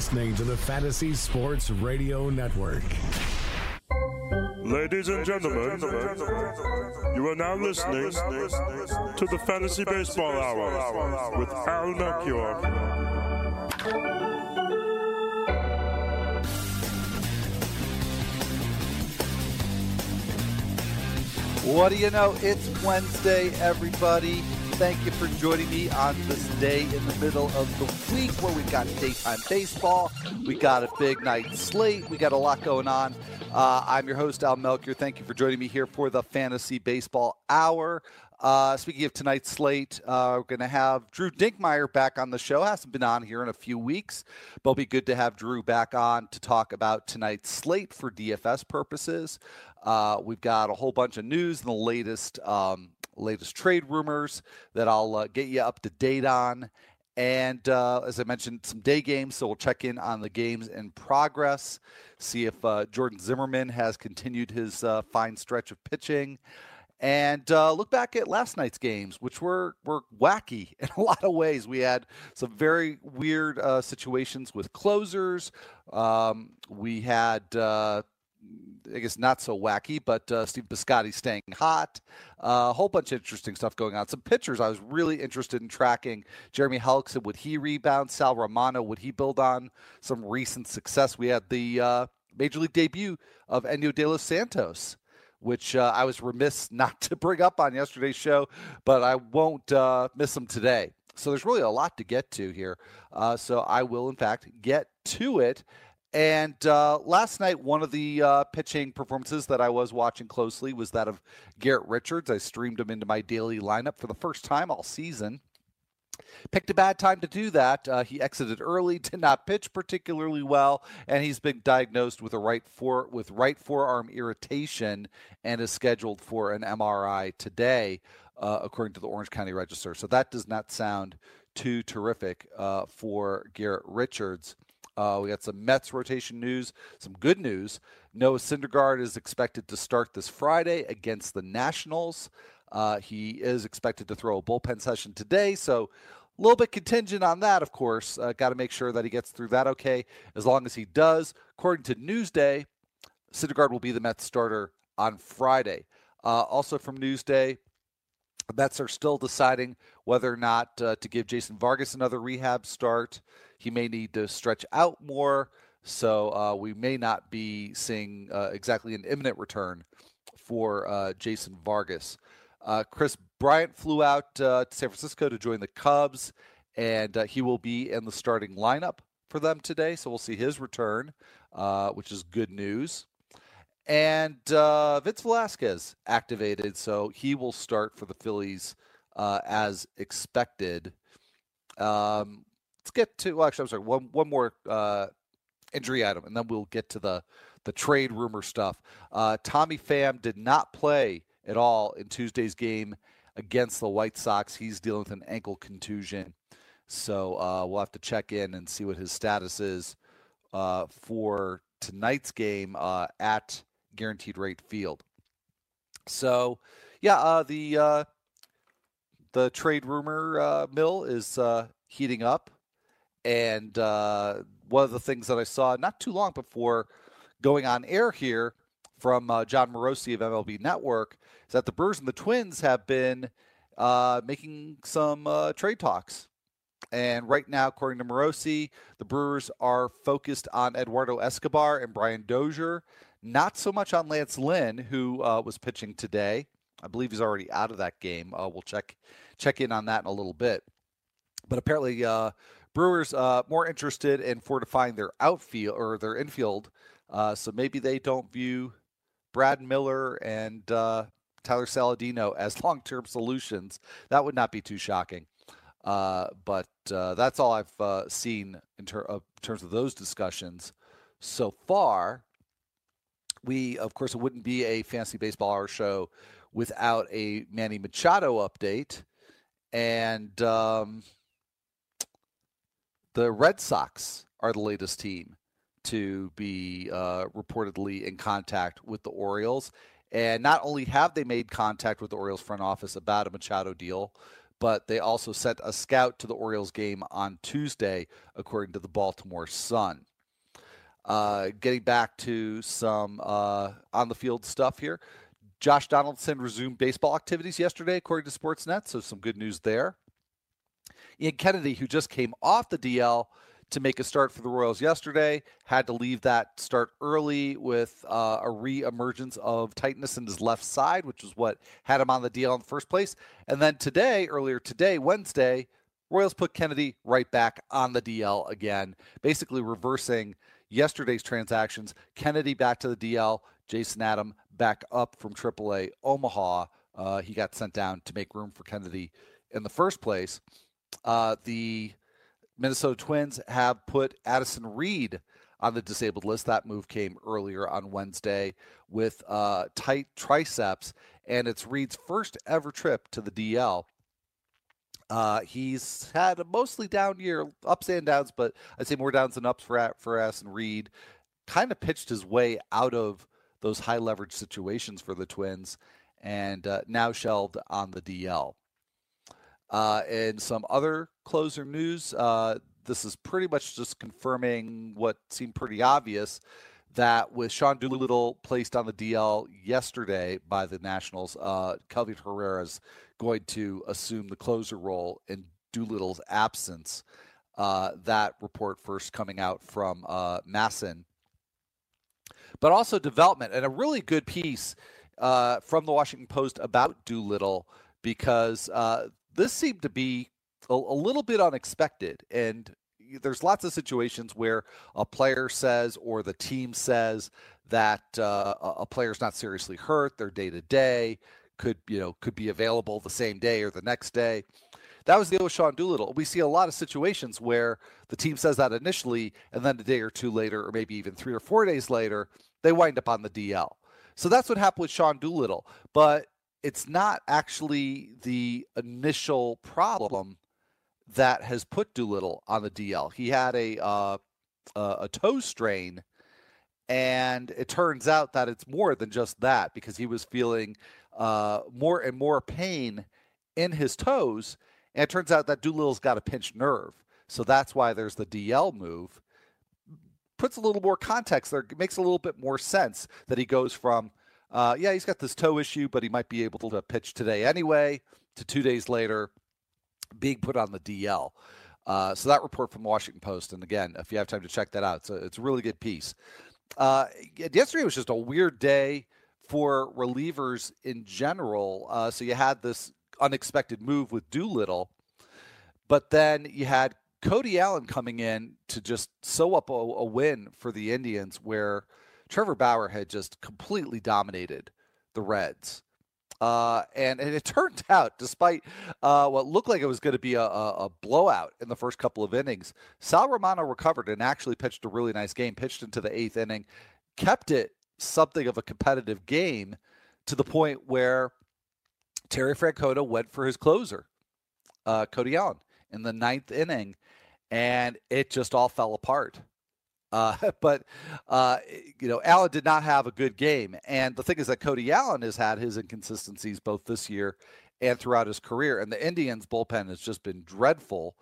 You're listening to the Fantasy Sports Radio Network. Ladies and gentlemen, you are now listening to the Fantasy Baseball Hour with Al Melchior. What do you know? It's Wednesday, everybody. Thank you for joining me on this day in the middle of the week where we've got daytime baseball. We got a big night slate. We got a lot going on. Uh, I'm your host, Al Melchior. Thank you for joining me here for the Fantasy Baseball Hour. Uh, speaking of tonight's slate, uh, we're going to have Drew Dinkmeyer back on the show. Hasn't been on here in a few weeks, but it'll be good to have Drew back on to talk about tonight's slate for DFS purposes. Uh, we've got a whole bunch of news and the latest um, latest trade rumors that I'll uh, get you up to date on. And uh, as I mentioned, some day games, so we'll check in on the games in progress, see if uh, Jordan Zimmermann has continued his uh, fine stretch of pitching, and uh, look back at last night's games, which were were wacky in a lot of ways. We had some very weird uh, situations with closers. Um, we had I guess not so wacky, but uh, Steve Piscotty staying hot. Uh, a whole bunch of interesting stuff going on. Some pitchers I was really interested in tracking. Jeremy Hellickson, would he rebound? Sal Romano, would he build on some recent success? We had the uh, major league debut of Enyel De Los Santos, which uh, I was remiss not to bring up on yesterday's show, but I won't uh, miss him today. So there's really a lot to get to here. Uh, so I will, in fact, get to it. And uh, last night, one of the uh, pitching performances that I was watching closely was that of Garrett Richards. I streamed him into my daily lineup for the first time all season. Picked a bad time to do that. Uh, he exited early, did not pitch particularly well, and he's been diagnosed with a right fore with right forearm irritation and is scheduled for an MRI today, uh, according to the Orange County Register. So that does not sound too terrific uh, for Garrett Richards. Uh, we got some Mets rotation news, some good news. Noah Syndergaard is expected to start this Friday against the Nationals. Uh, he is expected to throw a bullpen session today, so a little bit contingent on that, of course. Uh, Got to make sure that he gets through that okay. As long as he does, according to Newsday, Syndergaard will be the Mets starter on Friday. Uh, also from Newsday, Mets are still deciding whether or not uh, to give Jason Vargas another rehab start. He may need to stretch out more, so uh, we may not be seeing uh, exactly an imminent return for uh, Jason Vargas. Uh, Kris Bryant flew out uh, to San Francisco to join the Cubs, and uh, he will be in the starting lineup for them today. So we'll see his return, which is good news. And Vince Velasquez activated, so he will start for the Phillies as expected. Um, let's get to well, actually I'm sorry one one more uh, injury item and then we'll get to the the trade rumor stuff. Uh, Tommy Pham did not play at all in Tuesday's game against the White Sox. He's dealing with an ankle contusion, so uh, we'll have to check in and see what his status is uh, for tonight's game uh, at Guaranteed Rate Field. So, yeah, uh, the the trade rumor mill is heating up. And uh, one of the things that I saw not too long before going on air here from uh, Jon Morosi of MLB Network is that the Brewers and the Twins have been uh, making some uh, trade talks. And right now, according to Morosi, the Brewers are focused on Eduardo Escobar and Brian Dozier, not so much on Lance Lynn, who uh, was pitching today. I believe he's already out of that game. Uh, we'll check check in on that in a little bit. But apparently, uh, Brewers uh, more interested in fortifying their outfield or their infield, uh, so maybe they don't view Brad Miller and uh, Tyler Saladino as long-term solutions. That would not be too shocking. Uh, but uh, that's all I've uh, seen in, ter- in, terms of those discussions so far. We, of course, it wouldn't be a fantasy baseball hour show without a Manny Machado update. And um, the Red Sox are the latest team to be uh, reportedly in contact with the Orioles. And not only have they made contact with the Orioles front office about a Machado deal, but they also sent a scout to the Orioles game on Tuesday, according to the Baltimore Sun. Uh, getting back to some uh, on the field stuff here. Josh Donaldson resumed baseball activities yesterday, according to Sportsnet, so some good news there. Ian Kennedy, who just came off the DL, to make a start for the Royals yesterday. Had to leave that start early with uh, a re-emergence of tightness in his left side, which is what had him on the DL in the first place. And then today, earlier today, Wednesday, Royals put Kennedy right back on the DL again, basically reversing yesterday's transactions. Kennedy back to the DL, Jason Adam back up from AAA Omaha. Uh, he got sent down to make room for Kennedy in the first place. Uh, the Minnesota Twins have put Addison Reed on the disabled list. That move came earlier on Wednesday with uh, tight triceps, and it's Reed's first ever trip to the DL. Uh, he's had a mostly down year, ups and downs, but I'd say more downs than ups for for Addison Reed. Kind of pitched his way out of those high leverage situations for the Twins, and uh, now shelved on the DL. Uh, and some other closer news. Uh, this is pretty much just confirming what seemed pretty obvious that with Sean Doolittle placed on the DL yesterday by the Nationals, uh, Kelvin Herrera is going to assume the closer role in Doolittle's absence. Uh, that report first coming out from uh, MASN. But also development, and a really good piece uh, from the Washington Post about Doolittle because uh, this seemed to be a, a little bit unexpected. And there's lots of situations where a player says or the team says that uh, a player's not seriously hurt, they're day to day, could you know could be available the same day or the next day. That was the deal with Sean Doolittle. We see a lot of situations where the team says that initially, and then a day or two later, or maybe even three or four days later, they wind up on the DL. So that's what happened with Sean Doolittle. But it's not actually the initial problem that has put Doolittle on the DL. He had a uh, a toe strain, and it turns out that it's more than just that because he was feeling uh, more and more pain in his toes, and it turns out that Doolittle's got a pinched nerve, so that's why there's the DL move. Puts a little more context there. Makes a little bit more sense that he goes from uh, yeah, he's got this toe issue, but he might be able to pitch today anyway. To two days later, being put on the DL. Uh, so that report from Washington Post, and again, if you have time to check that out, it's a, it's a really good piece. Uh, yesterday was just a weird day for relievers in general. Uh, so you had this unexpected move with Doolittle, but then you had Cody Allen coming in to just sew up a, a win for the Indians, where Trevor Bauer had just completely dominated the Reds. Uh, and, and, it turned out, despite uh, what looked like it was going to be a, a, blowout in the first couple of innings, Sal Romano recovered and actually pitched a really nice game, pitched into the eighth inning, kept it something of a competitive game to the point where Terry Francona went for his closer, uh, Cody Allen, in the ninth inning, and it just all fell apart. Uh, but uh, you know, Allen did not have a good game, and the thing is that Cody Allen has had his inconsistencies both this year and throughout his career, and the Indians bullpen has just been dreadful.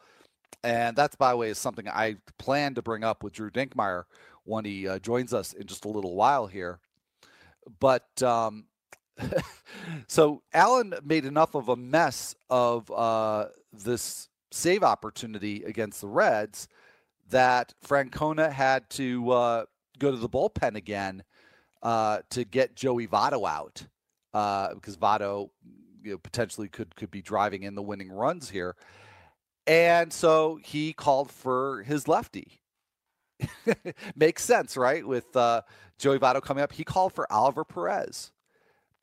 And that's, by the way, is something I plan to bring up with Drew Dinkmeyer when he uh, joins us in just a little while here. But um, so Allen made enough of a mess of uh, this save opportunity against the Reds that Francona had to uh, go to the bullpen again uh, to get Joey Votto out uh, because Votto you know, potentially could could be driving in the winning runs here, and so he called for his lefty. Makes sense, right? With uh, Joey Votto coming up, he called for Oliver Perez,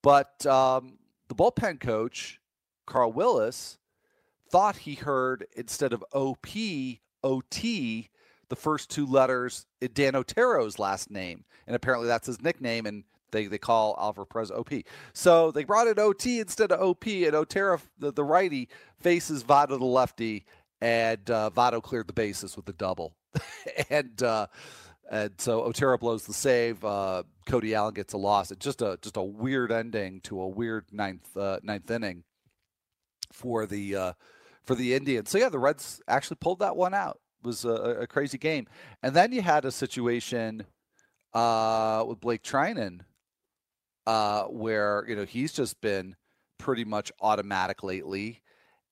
but um, the bullpen coach Carl Willis thought he heard instead of OP, OT, the first two letters Dan Otero's last name. And apparently that's his nickname, and they, they call Oliver Perez OP. So they brought in OT instead of OP, and Otero, the, the righty, faces Votto, the lefty, and uh, cleared the bases with the double. and uh, and so Otero blows the save. Uh, Cody Allen gets a loss. It's just a just a weird ending to a weird ninth uh, ninth inning for the uh, for the Indians. So yeah, the Reds actually pulled that one out. Was a, a crazy game, and then you had a situation uh, with Blake Treinen uh, where you know he's just been pretty much automatic lately,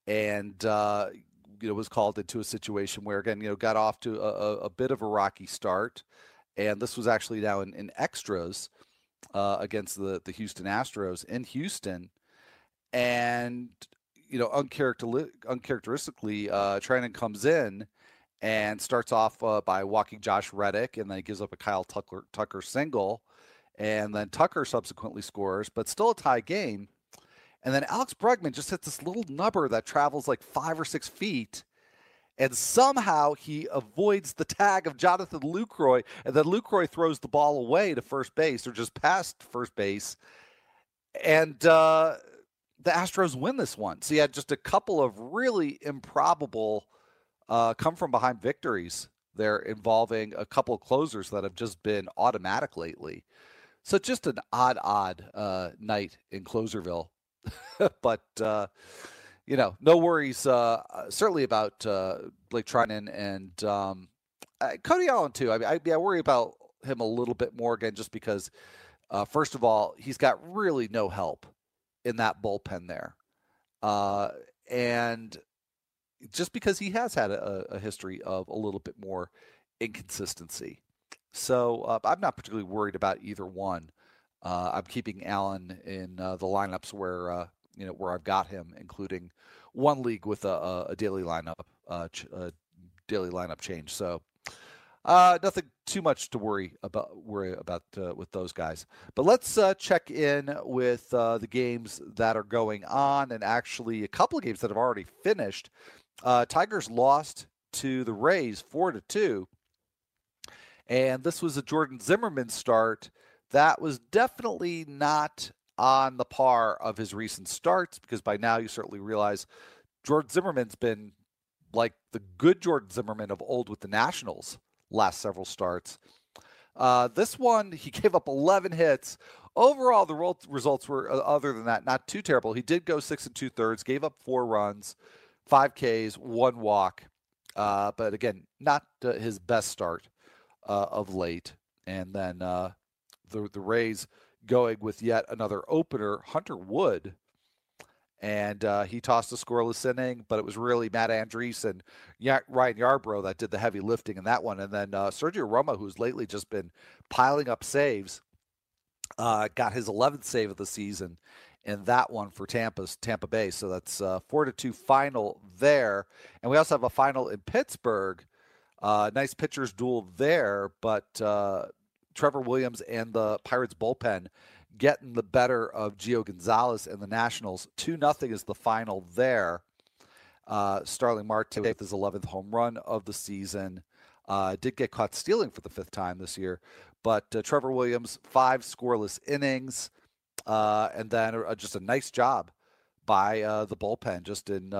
and uh, you know was called into a situation where again you know got off to a, a bit of a rocky start, and this was actually now in, in extras uh, against the the Houston Astros in Houston, and you know uncharacter- uncharacteristically uh, Treinen comes in and starts off uh, by walking Josh Reddick, and then he gives up a Kyle Tucker, Tucker single, and then Tucker subsequently scores, but still a tie game. And then Alex Bregman just hits this little nubber that travels like five or six feet. And somehow he avoids the tag of Jonathan Lucroy. And then Lucroy throws the ball away to first base or just past first base. And uh, the Astros win this one. So you had just a couple of really improbable uh, come from behind victories there involving a couple closers that have just been automatic lately. So just an odd, odd uh, night in Closerville but uh, you know, no worries. Uh, uh, certainly about uh, Blake Treinen and um, uh, Cody Allen too. I I, I, worry about him a little bit more again, just because. Uh, first of all, he's got really no help in that bullpen there, and just because he has had a, a, history of a little bit more inconsistency. So I'm not particularly worried about either one. Uh, I'm keeping Allen in uh, the lineups where uh, you know where I've got him, including one league with a, a daily lineup uh, ch- a daily lineup change. So uh, nothing too much to worry about worry about uh, with those guys. But let's check in with the games that are going on, and actually a couple of games that have already finished. Tigers lost to the Rays four to two, and this was a Jordan Zimmermann start that was definitely not on the par of his recent starts because by now you certainly realize Jordan Zimmermann's been like the good Jordan Zimmermann of old with the Nationals last several starts. Uh, this one, he gave up 11 hits. Overall, the results were, uh, other than that, not too terrible. He did go six and two thirds, gave up four runs, five Ks, one walk. Uh, but again, not uh, his best start uh, of late. And then uh, the, the Rays going with yet another opener, Hunter Wood. And uh, he tossed a scoreless inning, but it was really Matt Andriese and Ryan Yarbrough that did the heavy lifting in that one. And then uh, Sergio Romo, who's lately just been piling up saves, got his 11th save of the season in that one for Tampa's Tampa Bay. So that's uh, four to two final there, and we also have a final in Pittsburgh. Uh, nice pitchers duel there, but uh, Trevor Williams and the Pirates bullpen getting the better of Gio Gonzalez and the Nationals. 2 nothing is the final there. Uh, Starling Marte with his 11th home run of the season. Uh, did get caught stealing for the fifth time this year. But Trevor Williams, five scoreless innings. Uh, and then uh, just a nice job by uh, the bullpen, just in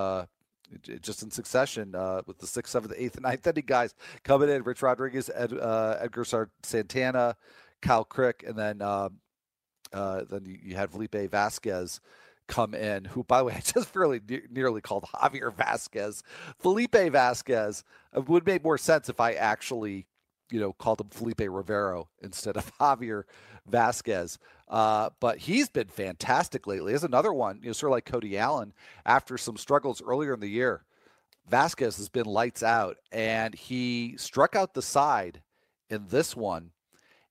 just in succession uh, with the sixth, seventh, eighth, and ninth inning guys coming in. Rich Rodriguez, Ed, uh, Edgar Santana, Kyle Crick, and then um, uh, then you, had Felipe Vasquez come in, who, by the way, I just fairly ne- nearly called Javier Vasquez. Felipe Vasquez uh, would make more sense if I actually, you know, called him Felipe Rivero instead of Javier Vasquez. Uh, but he's been fantastic lately. Is another one, you know, sort of like Cody Allen after some struggles earlier in the year. Vasquez has been lights out, and he struck out the side in this one.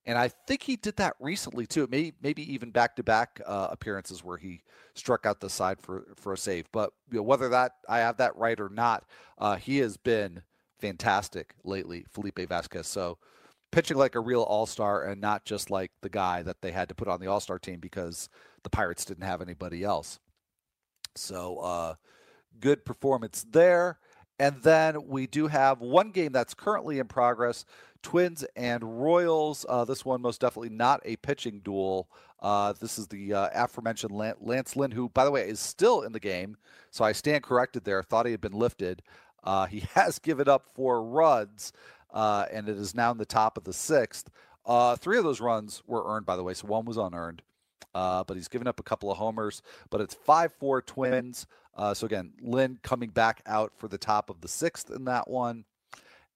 And I think he did that recently too. Maybe maybe even back to back appearances where he struck out the side for for a save. But you know, whether that I have that right or not, uh, he has been fantastic lately, Felipe Vasquez. So pitching like a real all star and not just like the guy that they had to put on the all star team because the Pirates didn't have anybody else. So, uh, good performance there. And then we do have one game that's currently in progress Twins and Royals. Uh, this one, most definitely not a pitching duel. Uh, this is the uh, aforementioned Lance Lynn, who, by the way, is still in the game. So I stand corrected there. Thought he had been lifted. Uh, he has given up four runs, uh, and it is now in the top of the sixth. Uh, three of those runs were earned, by the way, so one was unearned. but he's given up a couple of homers. But it's 5 4 Twins. so again, Lynn coming back out for the top of the sixth in that one.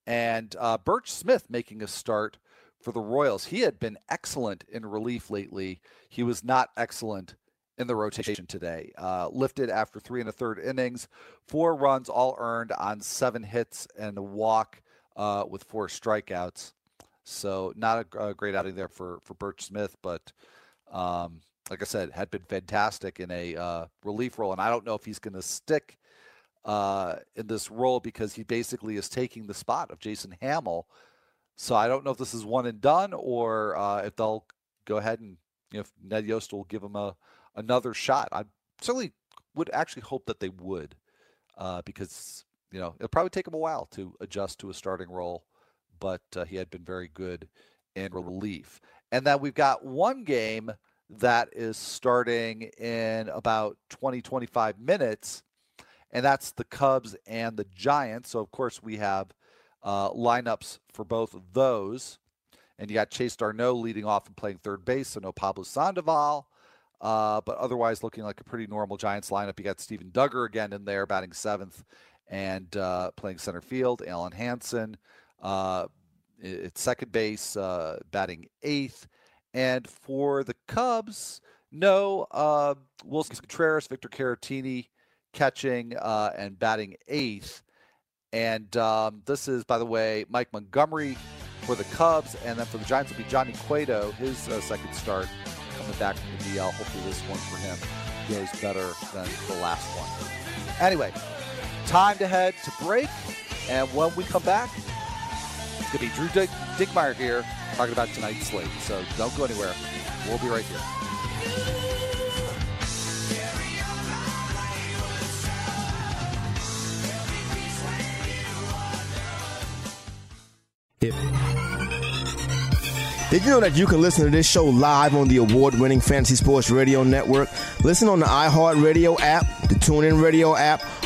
And Burch Smith making a start for the Royals. He had been excellent in relief lately. He was not excellent in the rotation today. Uh, lifted after three and a third innings, four runs all earned on seven hits and a walk uh, with four strikeouts. So not a, a, great outing there for for Burch Smith, but um, like I said, had been fantastic in a uh, relief role, and I don't know if he's going to stick uh, in this role because he basically is taking the spot of Jason Hammel so I don't know if this is one and done or uh, if they'll go ahead and if Ned Yost will give him a another shot. I certainly would actually hope that they would uh, because you know it'll probably take him a while to adjust to a starting role, but uh, he had been very good in relief. And then we've got one game that is starting in about 20 25 minutes and that's the Cubs and the Giants. So of course we have uh, lineups for both of those. And you got Chase d'Arnaud leading off and playing third base, so no Pablo Sandoval. Uh, but otherwise, looking like a pretty normal Giants lineup. You got Steven Duggar again in there, batting seventh and uh, playing center field. Alen Hanson uh, at second base, uh, batting eighth. And for the Cubs, no uh, Willson Contreras, Victor Caratini catching uh, and batting eighth. And um, this is, by the way, Mike Montgomery for the Cubs. And then for the Giants will be Johnny Cueto, his uh, second start coming back from the DL. Hopefully this one for him goes better than the last one. Anyway, time to head to break. And when we come back, it's going to be Drew Dick- Dinkmeyer here talking about tonight's slate. So don't go anywhere. We'll be right here. If did you know that you can listen to this show live on the award-winning Fantasy Sports Radio Network? Listen on the iHeartRadio app, the TuneIn Radio app,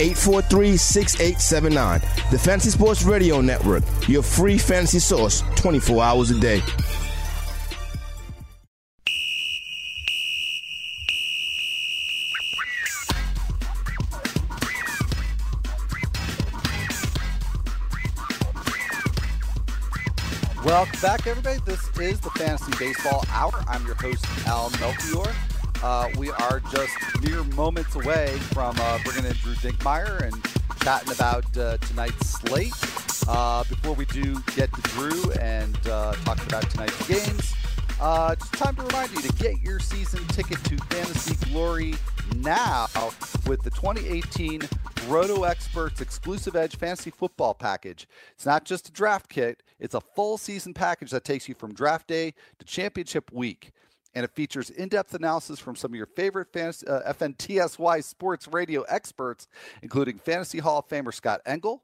843 6879. The Fantasy Sports Radio Network, your free fantasy source 24 hours a day. Welcome back, everybody. This is the Fantasy Baseball Hour. I'm your host, Al Melchior. Uh, we are just mere moments away from uh, bringing in Drew Dinkmeyer and chatting about uh, tonight's slate. Uh, before we do get to Drew and uh, talking about tonight's games, uh, just time to remind you to get your season ticket to Fantasy Glory now with the 2018 Roto Experts exclusive Edge Fantasy Football Package. It's not just a draft kit, it's a full season package that takes you from draft day to championship week and it features in-depth analysis from some of your favorite fantasy, uh, FNTSY sports radio experts, including Fantasy Hall of Famer Scott Engel,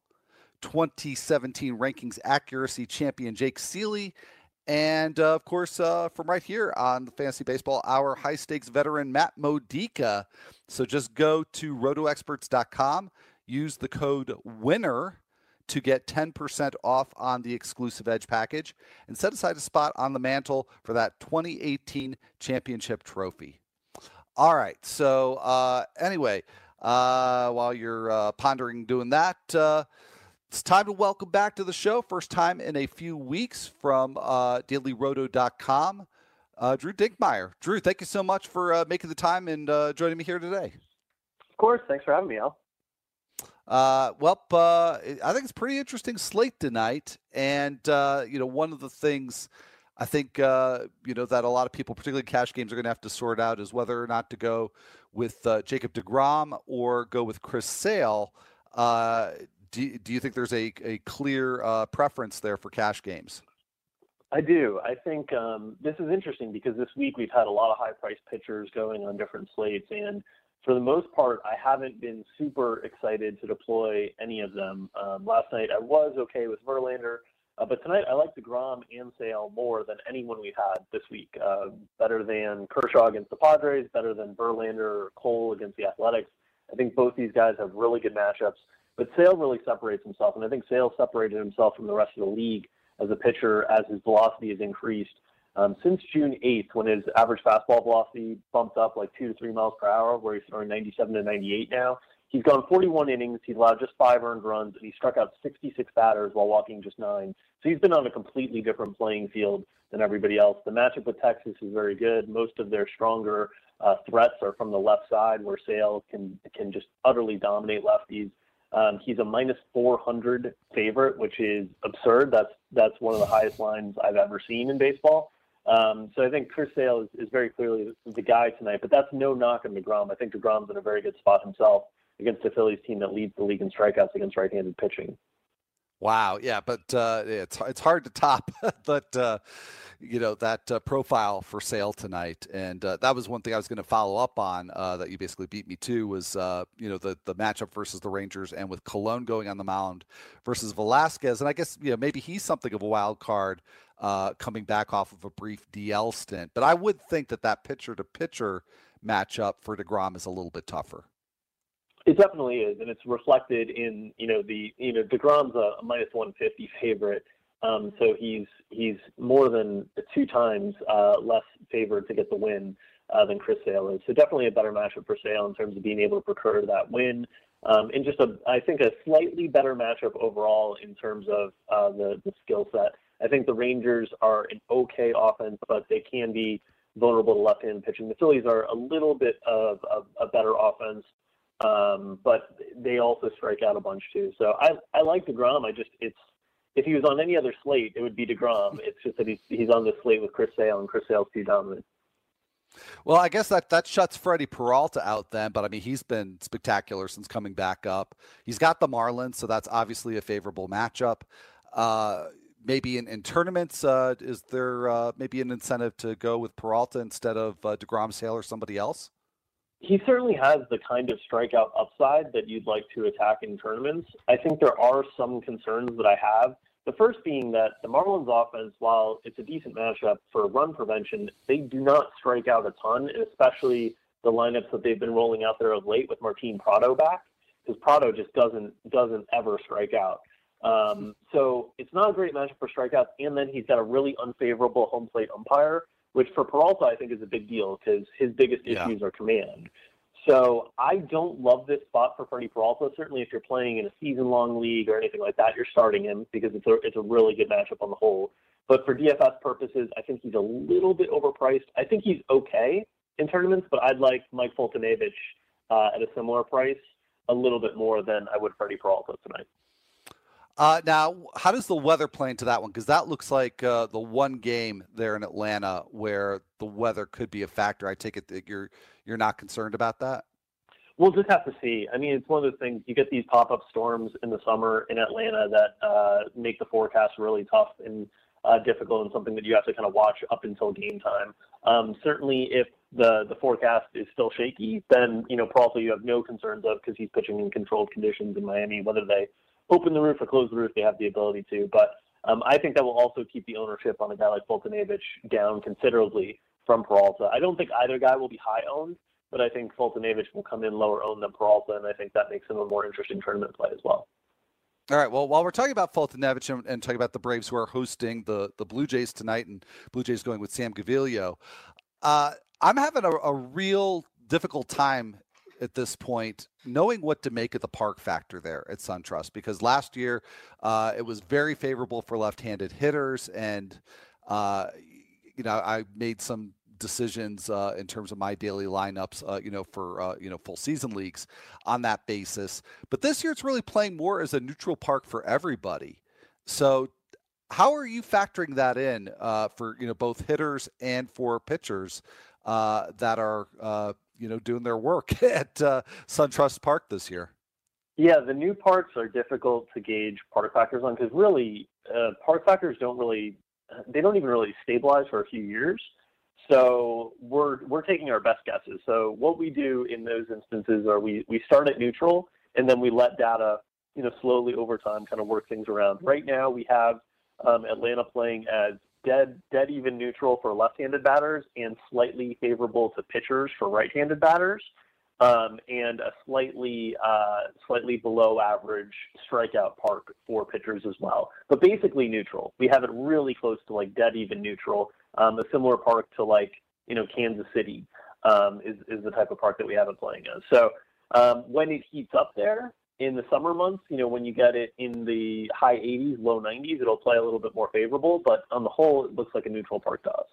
2017 rankings accuracy champion Jake Ciely, and uh, of course, uh, from right here on the Fantasy Baseball Hour, high stakes veteran Matt Modica. So just go to rotoexperts.com, use the code WINNER to get 10% off on the exclusive Edge package and set aside a spot on the mantle for that 2018 championship trophy. All right. So, uh, anyway, uh, while you're uh, pondering doing that, uh, it's time to welcome back to the show. First time in a few weeks from uh, dailyroto.com. Uh, Drew Dinkmeyer. Drew, thank you so much for uh, making the time and joining me here today. Of course. Thanks for having me, Al. Uh, well, uh, I think it's pretty interesting slate tonight, and uh, you know, one of the things I think uh, you know that a lot of people, particularly cash games, are going to have to sort out is whether or not to go with uh, Jacob Degrom or go with Chris Sale. Uh, do, do you think there's a, a clear preference there for cash games? I do. I think um, this is interesting because this week we've had a lot of high priced pitchers going on different slates, and for the most part, I haven't been super excited to deploy any of them. Um, last night I was okay with Verlander, uh, but tonight I like DeGrom and Sale more than anyone we've had this week. Uh, better than Kershaw against the Padres, better than Verlander or Cole against the Athletics. I think both these guys have really good matchups, but Sale really separates himself, and I think Sale separated himself from the rest of the league as a pitcher as his velocity has increased. Um, since June 8th, when his average fastball velocity bumped up like two to three miles per hour, where he's throwing 97 to 98 now, he's gone 41 innings. He's allowed just five earned runs, and he struck out 66 batters while walking just nine. So he's been on a completely different playing field than everybody else. The matchup with Texas is very good. Most of their stronger uh, threats are from the left side, where Sale can can just utterly dominate lefties. Um, he's a minus 400 favorite, which is absurd. That's that's one of the highest lines I've ever seen in baseball. Um, so I think Chris Sale is, is very clearly the guy tonight. But that's no knock on Degrom. I think Degrom's in a very good spot himself against the Phillies team that leads the league in strikeouts against right-handed pitching. Wow, yeah, but uh, it's it's hard to top, but uh, you know that uh, profile for Sale tonight, and uh, that was one thing I was going to follow up on uh, that you basically beat me to was uh, you know the the matchup versus the Rangers, and with Colon going on the mound versus Velasquez, and I guess you know maybe he's something of a wild card coming back off of a brief DL stint, but I would think that that pitcher to pitcher matchup for Degrom is a little bit tougher. It definitely is, and it's reflected in you know the you know Degrom's a, a minus 150 favorite, um, so he's he's more than two times uh, less favored to get the win uh, than Chris Sale is. So definitely a better matchup for Sale in terms of being able to procure that win, um, and just a I think a slightly better matchup overall in terms of uh, the the skill set. I think the Rangers are an okay offense, but they can be vulnerable to left-hand pitching. The Phillies are a little bit of, of a better offense. Um, but they also strike out a bunch too. So I I like Degrom. I just it's if he was on any other slate, it would be Degrom. It's just that he's he's on the slate with Chris Sale, and Chris Sale's too dominant. Well, I guess that that shuts Freddy Peralta out then, but I mean he's been spectacular since coming back up. He's got the Marlins, so that's obviously a favorable matchup. Uh, maybe in, in tournaments, uh, is there uh, maybe an incentive to go with Peralta instead of uh, Degrom, Sale, or somebody else? He certainly has the kind of strikeout upside that you'd like to attack in tournaments. I think there are some concerns that I have. The first being that the Marlins offense, while it's a decent matchup for run prevention, they do not strike out a ton, especially the lineups that they've been rolling out there of late with Martin Prado back, because Prado just doesn't doesn't ever strike out. Um, so it's not a great matchup for strikeouts, and then he's got a really unfavorable home plate umpire which for Peralta I think is a big deal because his biggest yeah. issues are command. So I don't love this spot for Freddy Peralta. Certainly, if you're playing in a season-long league or anything like that, you're starting him because it's a it's a really good matchup on the whole. But for DFS purposes, I think he's a little bit overpriced. I think he's okay in tournaments, but I'd like Mike Foltynewicz uh, at a similar price a little bit more than I would Freddy Peralta tonight. Uh, now, how does the weather play into that one? Because that looks like uh, the one game there in Atlanta where the weather could be a factor. I take it that you're you're not concerned about that. We'll just have to see. I mean, it's one of those things. You get these pop-up storms in the summer in Atlanta that uh, make the forecast really tough and uh, difficult, and something that you have to kind of watch up until game time. Um, certainly, if the the forecast is still shaky, then you know probably you have no concerns of because he's pitching in controlled conditions in Miami, whether they open the roof or close the roof, they have the ability to. But um, I think that will also keep the ownership on a guy like Foltynewicz down considerably from Peralta. I don't think either guy will be high owned, but I think Foltynewicz will come in lower owned than Peralta, and I think that makes him a more interesting tournament play as well. All right. Well, while we're talking about Foltynewicz and, and talking about the Braves who are hosting the the Blue Jays tonight, and Blue Jays going with Sam Gaviglio, uh, I'm having a, a real difficult time at this point knowing what to make of the park factor there at SunTrust because last year uh, it was very favorable for left-handed hitters and uh, you know I made some decisions uh, in terms of my daily lineups, uh, you know, for uh, you know full season leagues on that basis. But this year, it's really playing more as a neutral park for everybody. So, how are you factoring that in uh, for you know both hitters and for pitchers uh, that are uh, you know doing their work at uh, SunTrust Park this year? Yeah, the new parks are difficult to gauge park factors on because really, uh, park factors don't really uh, they don't even really stabilize for a few years. So we're we're taking our best guesses. So what we do in those instances are we we start at neutral and then we let data you know slowly over time kind of work things around. Right now we have um, Atlanta playing as dead dead even neutral for left-handed batters and slightly favorable to pitchers for right-handed batters um, and a slightly uh, slightly below average strikeout park for pitchers as well. But basically neutral. We have it really close to like dead even neutral. Um, a similar park to like you know Kansas City um, is is the type of park that we have it playing as. So um, when it heats up there in the summer months, you know when you get it in the high 80s, low 90s, it'll play a little bit more favorable. But on the whole, it looks like a neutral park to us.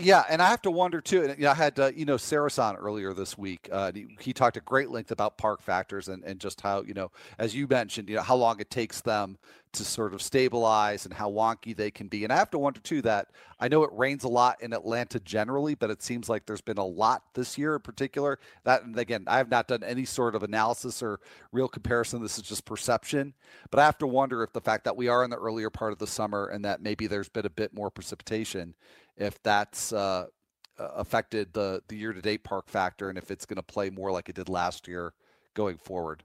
Yeah, and I have to wonder too. And I had uh, you know Sarasan earlier this week. Uh, he, he, talked at great length about park factors and, and just how you know, as you mentioned, you know how long it takes them to sort of stabilize and how wonky they can be. And I have to wonder too that I know it rains a lot in Atlanta generally, but it seems like there's been a lot this year in particular. That and again, I have not done any sort of analysis or real comparison. This is just perception. But I have to wonder if the fact that we are in the earlier part of the summer and that maybe there's been a bit more precipitation if that's uh, affected the the year to date park factor and if it's going to play more like it did last year going forward.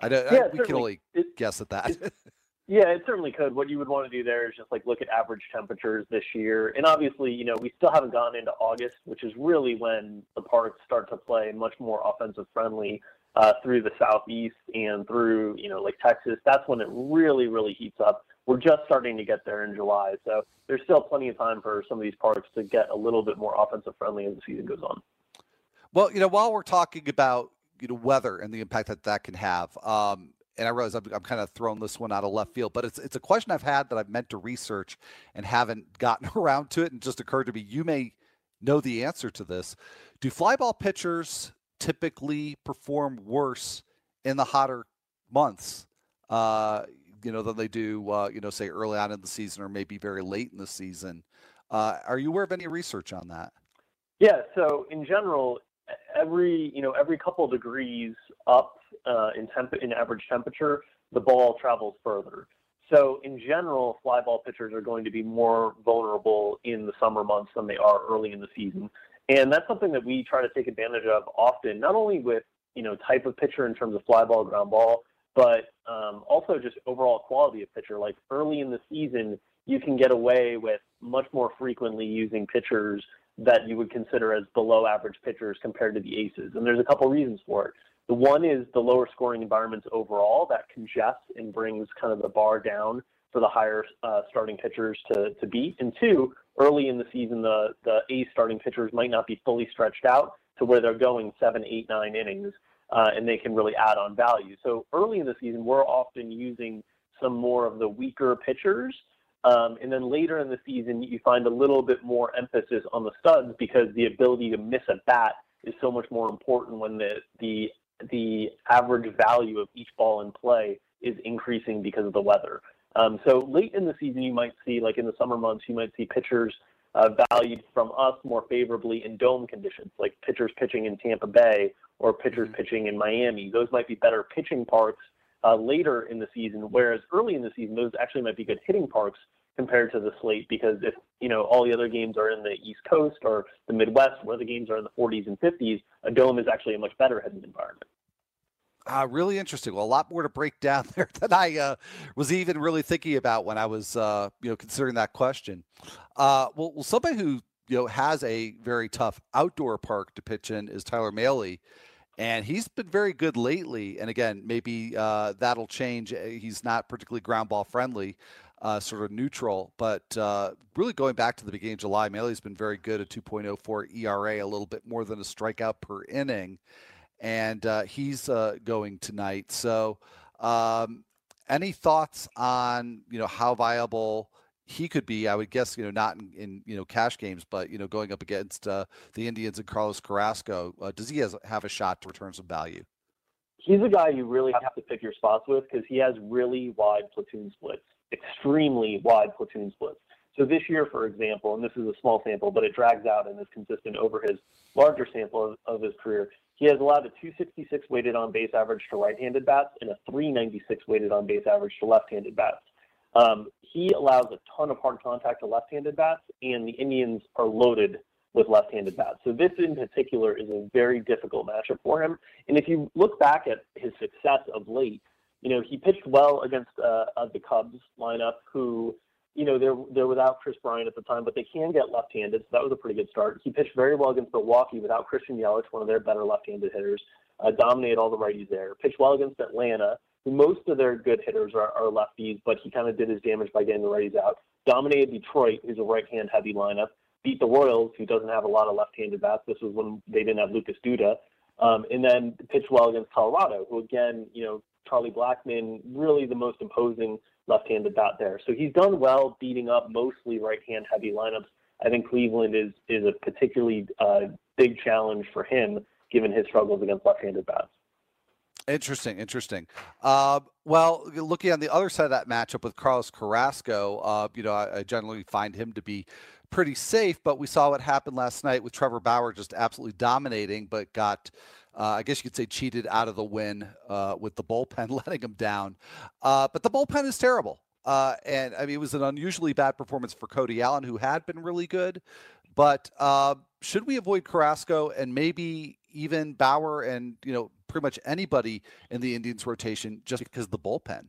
I don't. Yeah, I, we can only it, guess at that. yeah, it certainly could. What you would want to do there is just like look at average temperatures this year, and obviously, you know, we still haven't gone into August, which is really when the parks start to play much more offensive friendly uh, through the southeast and through you know like Texas. That's when it really really heats up we're just starting to get there in July. So there's still plenty of time for some of these parks to get a little bit more offensive friendly as the season goes on. Well, you know, while we're talking about you know weather and the impact that that can have, um, and I realize I'm, I'm, kind of throwing this one out of left field, but it's it's a question I've had that I've meant to research and haven't gotten around to it, and just occurred to me. You may know the answer to this. Do flyball pitchers typically perform worse in the hotter months? Uh, you know, than they do, uh, you know, say early on in the season or maybe very late in the season. Uh, are you aware of any research on that? Yeah. So in general, every you know every couple degrees up uh, in temp in average temperature, the ball travels further. So in general, fly ball pitchers are going to be more vulnerable in the summer months than they are early in the season, and that's something that we try to take advantage of often. Not only with you know type of pitcher in terms of fly ball, ground ball, but um, also just overall quality of pitcher. Like early in the season, you can get away with much more frequently using pitchers that you would consider as below average pitchers compared to the aces. And there's a couple reasons for it. The one is the lower scoring environments overall that congests and brings kind of the bar down for the higher uh, starting pitchers to, to beat. And two, early in the season, the, the ace starting pitchers might not be fully stretched out to where they're going seven, eight, nine innings uh, and they can really add on value. So early in the season, we're often using some more of the weaker pitchers. Um, and then later in the season, you find a little bit more emphasis on the studs because the ability to miss a bat is so much more important when the the the average value of each ball in play is increasing because of the weather. Um, so late in the season, you might see, like in the summer months, you might see pitchers uh, valued from us more favorably in dome conditions, like pitchers pitching in Tampa Bay or pitchers mm-hmm. pitching in Miami. Those might be better pitching parks uh, later in the season, whereas early in the season, those actually might be good hitting parks compared to the slate because if you know all the other games are in the East Coast or the Midwest where the games are in the 40s and 50s, a dome is actually a much better hitting environment. Uh, really interesting. Well, a lot more to break down there than I uh, was even really thinking about when I was, uh, you know, considering that question. Uh, well, well, somebody who you know has a very tough outdoor park to pitch in is Tyler Mahle, and he's been very good lately. And again, maybe uh, that'll change. Uh, he's not particularly ground ball friendly, uh, sort of neutral, but really going back to the beginning of July, Mahle's been very good at 2.04 ERA, a little bit more than a strikeout per inning, and uh, he's uh, going tonight. So, um, any thoughts on you know how viable? he could be, I would guess, you know, not in, in you know cash games, but you know, going up against uh, the Indians and Carlos Carrasco, uh, does he has, have a shot to return some value? He's a guy you really have to pick your spots with because he has really wide platoon splits, extremely wide platoon splits. So this year, for example, and this is a small sample, but it drags out and is consistent over his larger sample of, of his career. He has allowed a 266 weighted on base average to right-handed bats and a 396 weighted on base average to left-handed bats. Um, he allows a ton of hard contact to left-handed bats, and the Indians are loaded with left-handed bats. So this in particular is a very difficult matchup for him. And if you look back at his success of late, you know he pitched well against uh, the Cubs lineup, who you know, they're they're without Kris Bryant at the time, but they can get left-handed, so that was a pretty good start. He pitched very well against Milwaukee without Christian Yelich, one of their better left-handed hitters. Uh, dominated all the righties there. Pitched well against Atlanta, who most of their good hitters are, are lefties, but he kind of did his damage by getting the righties out. Dominated Detroit, who's a right-hand heavy lineup. Beat the Royals, who doesn't have a lot of left-handed bats. This was when they didn't have Lucas Duda. Um, and then pitched well against Colorado, who again, you know, Charlie Blackmon, really the most imposing left-handed bat there. So he's done well beating up mostly right-hand heavy lineups. I think Cleveland is is a particularly uh, big challenge for him given his struggles against left-handed bats. Interesting, interesting. Uh, well, looking on the other side of that matchup with Carlos Carrasco, uh, you know, I, I, generally find him to be pretty safe, but we saw what happened last night with Trevor Bauer just absolutely dominating, but got uh, I guess you could say cheated out of the win uh, with the bullpen letting him down. Uh, but the bullpen is terrible. Uh, and I mean, it was an unusually bad performance for Cody Allen, who had been really good. But uh, should we avoid Carrasco and maybe even Bauer and you know pretty much anybody in the Indians rotation just because the bullpen?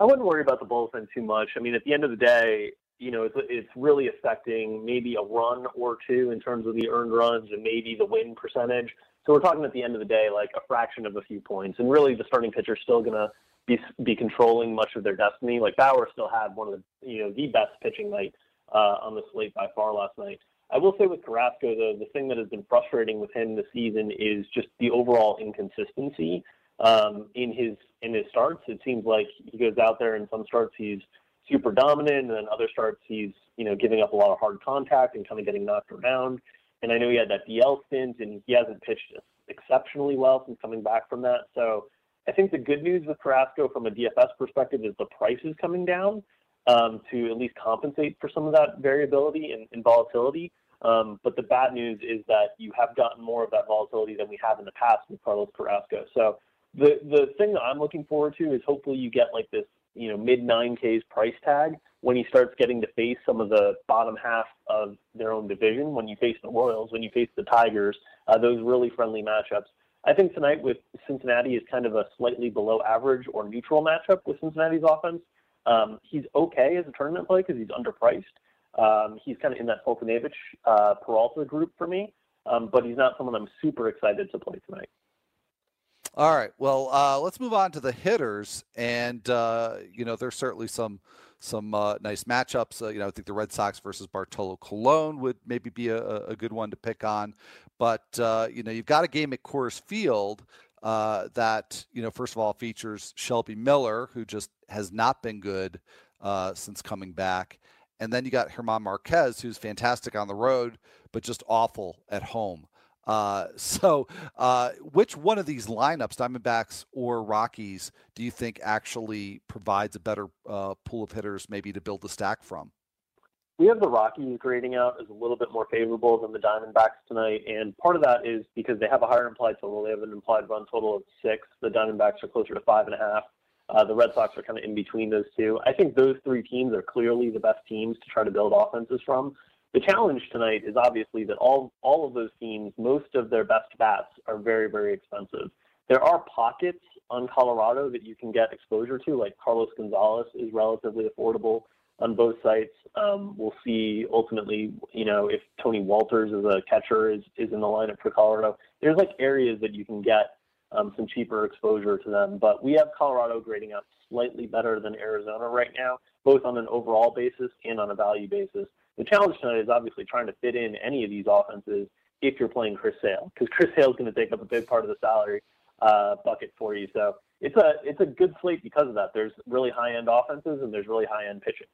I wouldn't worry about the bullpen too much. I mean, at the end of the day, you know, it's, it's really affecting maybe a run or two in terms of the earned runs and maybe the win percentage. So we're talking at the end of the day, like a fraction of a few points, and really the starting pitcher is still going to be be controlling much of their destiny. Like Bauer still had one of the you know the best pitching night uh, on the slate by far last night. I will say with Carrasco, the the thing that has been frustrating with him this season is just the overall inconsistency um, in his in his starts. It seems like he goes out there and some starts he's super dominant, and then other starts he's you know giving up a lot of hard contact and kind of getting knocked around. And I know he had that DL stint, and he hasn't pitched exceptionally well since coming back from that. So I think the good news with Carrasco from a DFS perspective is the price is coming down um, to at least compensate for some of that variability and, and volatility. Um, but the bad news is that you have gotten more of that volatility than we have in the past with Carlos Carrasco. So the the thing that I'm looking forward to is hopefully you get like this you know mid 9Ks price tag when he starts getting to face some of the bottom half of their own division, when you face the Royals, when you face the Tigers, uh, those really friendly matchups. I think tonight with Cincinnati is kind of a slightly below average or neutral matchup with Cincinnati's offense. Um, he's okay as a tournament play because he's underpriced. Um, he's kind of in that Foltynewicz uh, Peralta group for me, um, but he's not someone I'm super excited to play tonight. All right. Well, uh, let's move on to the hitters, and uh, you know, there's certainly some some uh, nice matchups. Uh, you know, I think the Red Sox versus Bartolo Colon would maybe be a, a good one to pick on. But uh, you know, you've got a game at Coors Field uh, that you know, first of all, features Shelby Miller, who just has not been good since coming back, and then you got German Marquez, who's fantastic on the road, but just awful at home. Uh, so, uh, which one of these lineups, Diamondbacks or Rockies, do you think actually provides a better uh, pool of hitters, maybe to build the stack from? We have the Rockies grading out as a little bit more favorable than the Diamondbacks tonight, and part of that is because they have a higher implied total. They have an implied run total of six. The Diamondbacks are closer to five and a half. Uh, the Red Sox are kind of in between those two. I think those three teams are clearly the best teams to try to build offenses from. The challenge tonight is obviously that all all of those teams, most of their best bats are very very expensive. There are pockets on Colorado that you can get exposure to, like Carlos Gonzalez is relatively affordable on both sites. Um, we'll see ultimately, you know, if Tony Wolters as a catcher is, is in the lineup for Colorado. There's like areas that you can get um, some cheaper exposure to them. But we have Colorado grading out slightly better than Arizona right now, both on an overall basis and on a value basis. The challenge tonight is obviously trying to fit in any of these offenses if you're playing Chris Sale, because Chris Sale is going to take up a big part of the salary uh, bucket for you. So it's a it's a good slate because of that. There's really high end offenses and there's really high end pitching.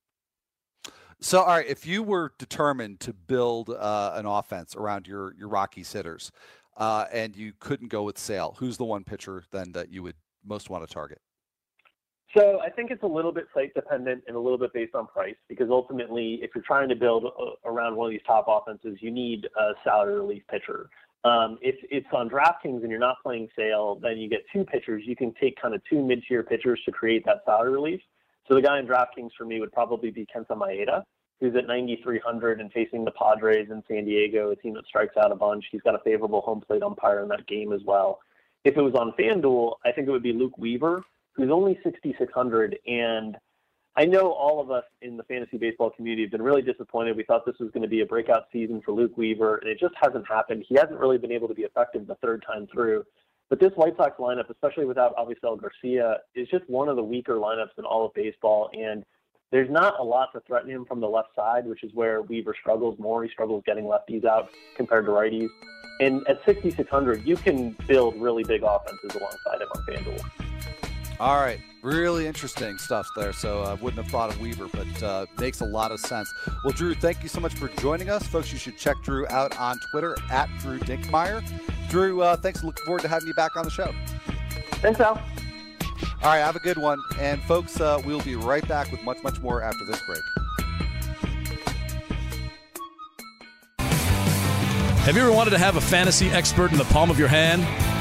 So, all right, if you were determined to build uh, an offense around your your Rockies hitters, uh, and you couldn't go with Sale, who's the one pitcher then that you would most want to target? So I think it's a little bit site dependent and a little bit based on price because ultimately, if you're trying to build a, around one of these top offenses, you need a salary relief pitcher. Um, if it's on DraftKings and you're not playing Sale, then you get two pitchers. You can take kind of two mid-tier pitchers to create that salary relief. So the guy in DraftKings for me would probably be Kenta Maeda, who's at 9,300 and facing the Padres in San Diego, a team that strikes out a bunch. He's got a favorable home plate umpire in that game as well. If it was on FanDuel, I think it would be Luke Weaver, who's only 6,600. And I know all of us in the fantasy baseball community have been really disappointed. We thought this was going to be a breakout season for Luke Weaver, and it just hasn't happened. He hasn't really been able to be effective the third time through. But this White Sox lineup, especially without Avisail Garcia, is just one of the weaker lineups in all of baseball. And there's not a lot to threaten him from the left side, which is where Weaver struggles more. He struggles getting lefties out compared to righties. And at 6,600, you can build really big offenses alongside him on FanDuel. All right, really interesting stuff there. So I uh, wouldn't have thought of Weaver, but uh, makes a lot of sense. Well, Drew, thank you so much for joining us, folks. You should check Drew out on Twitter at Drew Dinkmeyer. Drew, uh, thanks. Looking forward to having you back on the show. Thanks, Al. All right, have a good one. And folks, uh, we'll be right back with much, much more after this break. Have you ever wanted to have a fantasy expert in the palm of your hand?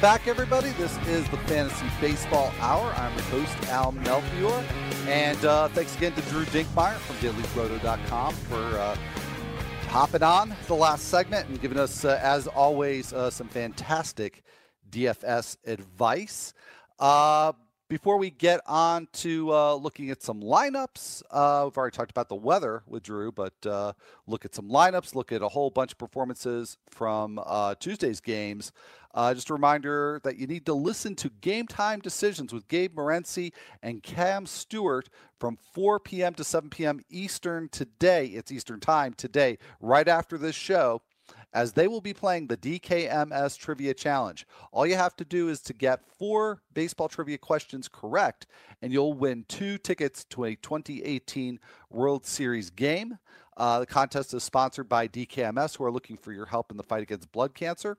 Back, everybody. This is the Fantasy Baseball Hour. I'm your host, Al Melchior. And uh, thanks again to Drew Dinkmeyer from DailyRoto.com for uh, hopping on the last segment and giving us, uh, as always, uh, some fantastic DFS advice. Before we get on to uh, looking at some lineups, uh, we've already talked about the weather with Drew, but uh, look at some lineups, look at a whole bunch of performances from uh, Tuesday's games. Uh, just a reminder that you need to listen to Game Time Decisions with Gabe Morency and Cam Stewart from 4 p.m. to 7 p.m. Eastern today. It's Eastern Time today, right after this show as they will be playing the DKMS Trivia Challenge. All you have to do is to get four baseball trivia questions correct, and you'll win two tickets to a 2018 World Series game. Uh, the contest is sponsored by DKMS, who are looking for your help in the fight against blood cancer.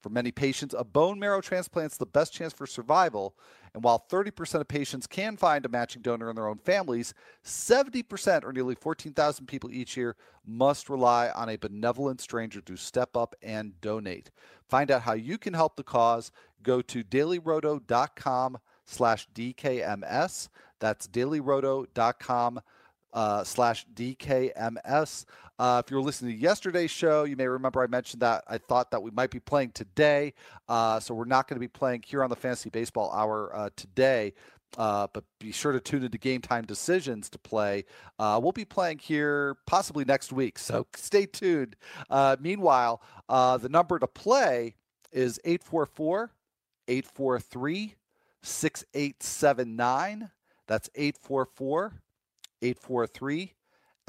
For many patients, a bone marrow transplant is the best chance for survival. And while 30% of patients can find a matching donor in their own families, 70% or nearly 14,000 people each year must rely on a benevolent stranger to step up and donate. Find out how you can help the cause. Go to dailyroto.com slash DKMS. That's dailyroto.com uh, slash DKMS. Uh, if you were listening to yesterday's show, you may remember I mentioned that I thought that we might be playing today. Uh, so we're not going to be playing here on the Fantasy Baseball Hour uh, today. Uh, but be sure to tune into Game Time Decisions to play. Uh, we'll be playing here possibly next week, so stay tuned. Meanwhile, the number to play is 844 843 6879. That's 844 843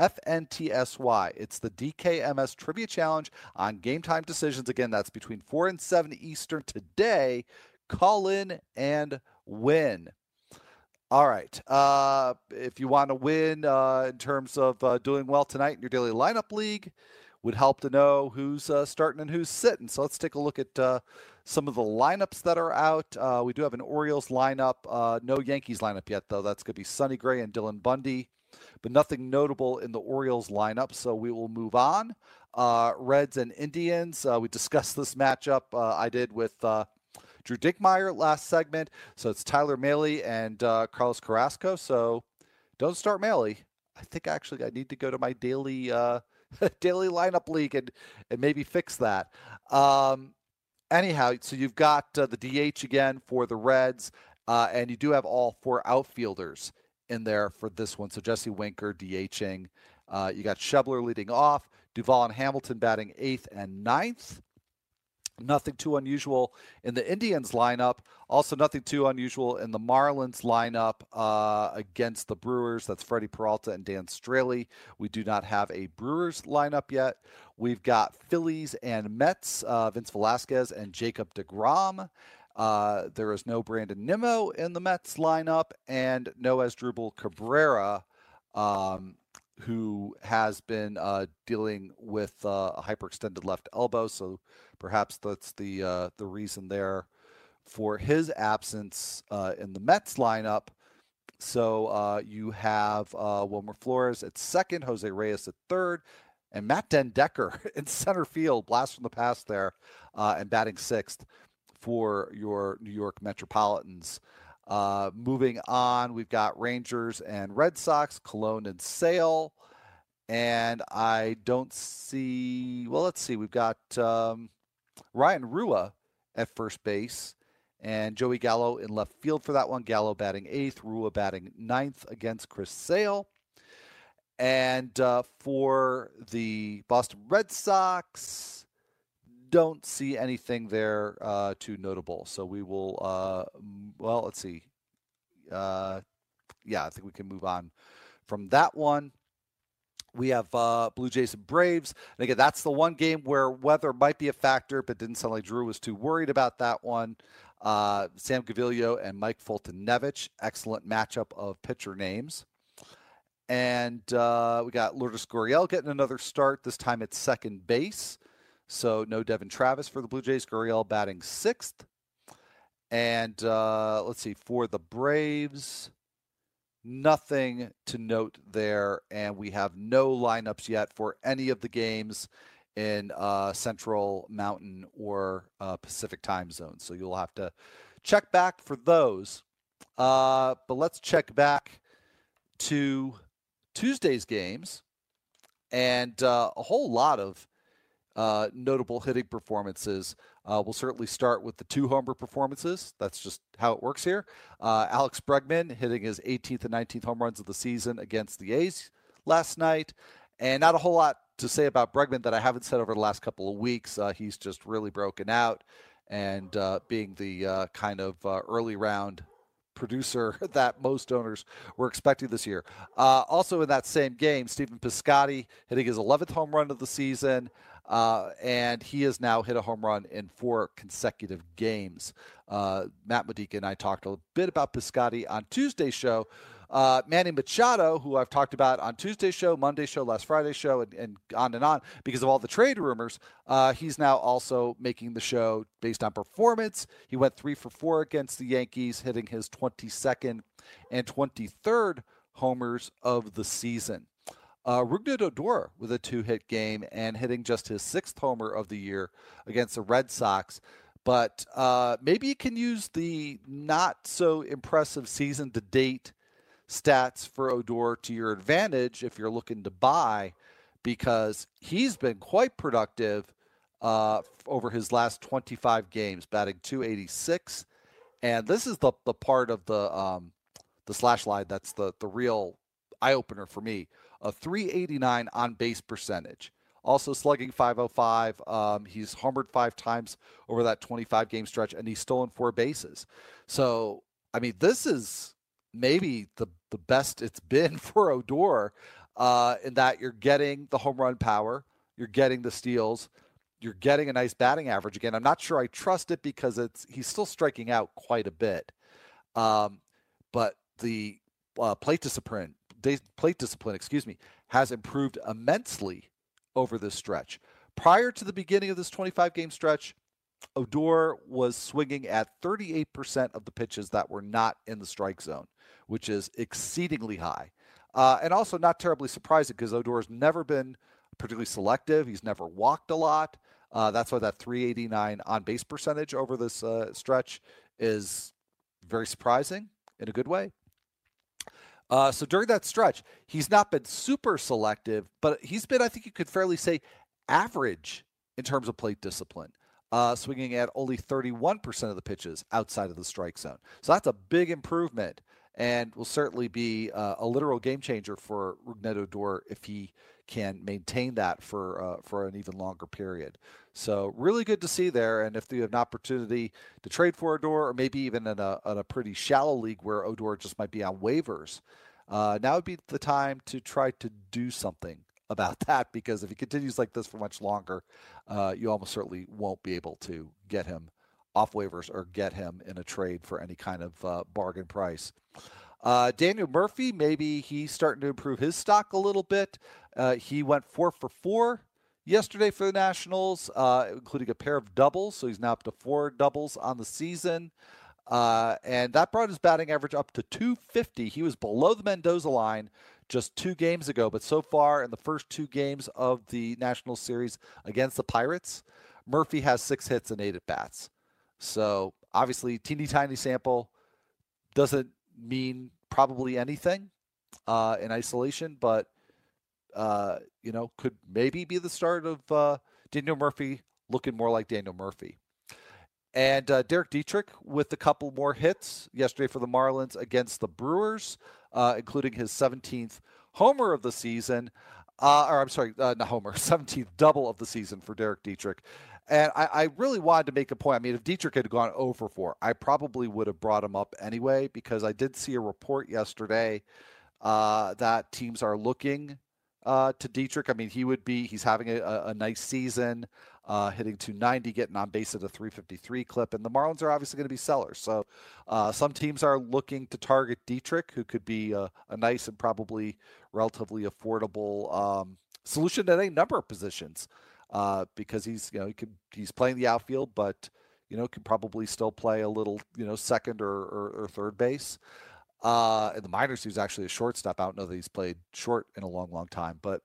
FNTSY. It's the DKMS Trivia Challenge on Game Time Decisions. Again, that's between 4 and 7 Eastern today. Call in and win. All right. Uh, if you want to win uh, in terms of uh, doing well tonight in your daily lineup league, would help to know who's uh, starting and who's sitting. So let's take a look at uh, some of the lineups that are out. Uh, we do have an Orioles lineup, no Yankees lineup yet, though. That's going to be Sonny Gray and Dylan Bundy but nothing notable in the Orioles lineup. So we will move on. Uh, Reds and Indians. Uh, we discussed this matchup. Uh, I did with uh, Drew Dinkmeyer last segment. So it's Tyler Mahle and uh, Carlos Carrasco. So don't start Mahle. I think actually I need to go to my daily uh, daily lineup league and and maybe fix that. Um, anyhow, so you've got the DH again for the Reds, and you do have all four outfielders in there for this one. So Jesse Winker DHing. Uh, you got Schebler leading off, Duvall and Hamilton batting eighth and ninth. Nothing too unusual in the Indians lineup. Also, nothing too unusual in the Marlins lineup uh, against the Brewers. That's Freddy Peralta and Dan Straily. We do not have a Brewers lineup yet. We've got Phillies and Mets, uh, Vince Velasquez and Jacob DeGrom. Uh, there is no Brandon Nimmo in the Mets lineup and no Asdrubal Cabrera. Um, who has been uh, dealing with uh, a hyperextended left elbow. So perhaps that's the uh, the reason there for his absence uh, in the Mets lineup. So uh, you have Wilmer Flores at second, Jose Reyes at third, and Matt den Dekker in center field, blast from the past there, and batting sixth for your New York Metropolitans. Uh, moving on, we've got Rangers and Red Sox, Colon and Sale. And I don't see, well, let's see, we've got um, Ryan Rua at first base and Joey Gallo in left field for that one. Gallo batting eighth, Rua batting ninth against Chris Sale. And uh, for the Boston Red Sox, don't see anything there uh, too notable. So we will, uh, well, let's see. Uh, yeah, I think we can move on from that one. We have uh, Blue Jays and Braves. And again, that's the one game where weather might be a factor, but didn't sound like Drew was too worried about that one. Uh, Sam Gaviglio and Mike Foltynewicz, excellent matchup of pitcher names. And uh, we got Lourdes Gurriel getting another start, this time at second base. So no Devon Travis for the Blue Jays. Gurriel batting sixth. And uh, let's see, for the Braves, nothing to note there. And we have no lineups yet for any of the games in uh, Central Mountain or uh, Pacific time zones. So you'll have to check back for those. Uh, but let's check back to Tuesday's games and uh, a whole lot of uh, notable hitting performances. Uh, we'll certainly start with the two homer performances. That's just how it works here. Uh, Alex Bregman hitting his 18th and 19th home runs of the season against the A's last night. And not a whole lot to say about Bregman that I haven't said over the last couple of weeks. Uh, he's just really broken out and uh, being the uh, kind of early round producer that most owners were expecting this year. Uh, also in that same game, Stephen Piscotty hitting his 11th home run of the season. Uh, and he has now hit a home run in four consecutive games. Uh, Matt Modica and I talked a bit about Piscotty on Tuesday's show. Uh, Manny Machado, who I've talked about on Tuesday's show, Monday's show, last Friday's show, and, and on and on because of all the trade rumors. Uh, he's now also making the show based on performance. He went three for four against the Yankees, hitting his 22nd and 23rd homers of the season. Uh, Odor with a two-hit game and hitting just his sixth homer of the year against the Red Sox. But uh, maybe you can use the not so impressive season to date stats for Odor to your advantage if you're looking to buy, because he's been quite productive uh, over his last 25 games, batting 286. And this is the the part of the um, the slash line that's the the real eye opener for me a 389 on base percentage. Also slugging 505. Um, he's homered five times over that 25 game stretch, and he's stolen four bases. So, I mean, this is maybe the the best it's been for Odor uh, in that you're getting the home run power, you're getting the steals, you're getting a nice batting average. Again, I'm not sure I trust it because it's he's still striking out quite a bit, um, but the uh, plate discipline plate discipline, excuse me, has improved immensely over this stretch. Prior to the beginning of this 25 game stretch, Odor was swinging at 38% of the pitches that were not in the strike zone, which is exceedingly high. Uh, and also not terribly surprising because Odor has never been particularly selective. He's never walked a lot. Uh, that's why that 389 on base percentage over this uh, stretch is very surprising in a good way. Uh, so during that stretch, he's not been super selective, but he's been, I think you could fairly say, average in terms of plate discipline, uh, swinging at only 31% of the pitches outside of the strike zone. So that's a big improvement and will certainly be uh, a literal game changer for Rougned Odor if he can maintain that for uh, for an even longer period. So really good to see there. And if you have an opportunity to trade for Odor, or maybe even in a, in a pretty shallow league where Odor just might be on waivers, uh, now would be the time to try to do something about that because if he continues like this for much longer, uh, you almost certainly won't be able to get him off waivers or get him in a trade for any kind of uh, bargain price. Uh, Daniel Murphy, maybe he's starting to improve his stock a little bit. Uh, he went four for four yesterday for the Nationals, uh, including a pair of doubles. So he's now up to four doubles on the season. Uh, and that brought his batting average up to 250. He was below the Mendoza line just two games ago, but so far in the first two games of the National Series against the Pirates, Murphy has six hits and eight at bats. So obviously, teeny tiny sample doesn't mean probably anything uh, in isolation, but uh, you know, could maybe be the start of uh, Daniel Murphy looking more like Daniel Murphy. And uh, Derek Dietrich with a couple more hits yesterday for the Marlins against the Brewers, uh, including his 17th homer of the season. Uh, or I'm sorry, uh, not homer, 17th double of the season for Derek Dietrich. And I, I, really wanted to make a point. I mean, if Dietrich had gone over four, I probably would have brought him up anyway because I did see a report yesterday uh, that teams are looking uh, to Dietrich. I mean, he would be, he's having a, a nice season, uh, hitting 290, getting on base at a 353 clip. And the Marlins are obviously going to be sellers. So uh, some teams are looking to target Dietrich, who could be a, a nice and probably relatively affordable um, solution at a number of positions uh, because he's you know he could he's playing the outfield, but you know could probably still play a little you know second or, or, or third base. Uh, in the minors, he was actually a shortstop. I don't know that he's played short in a long, long time, but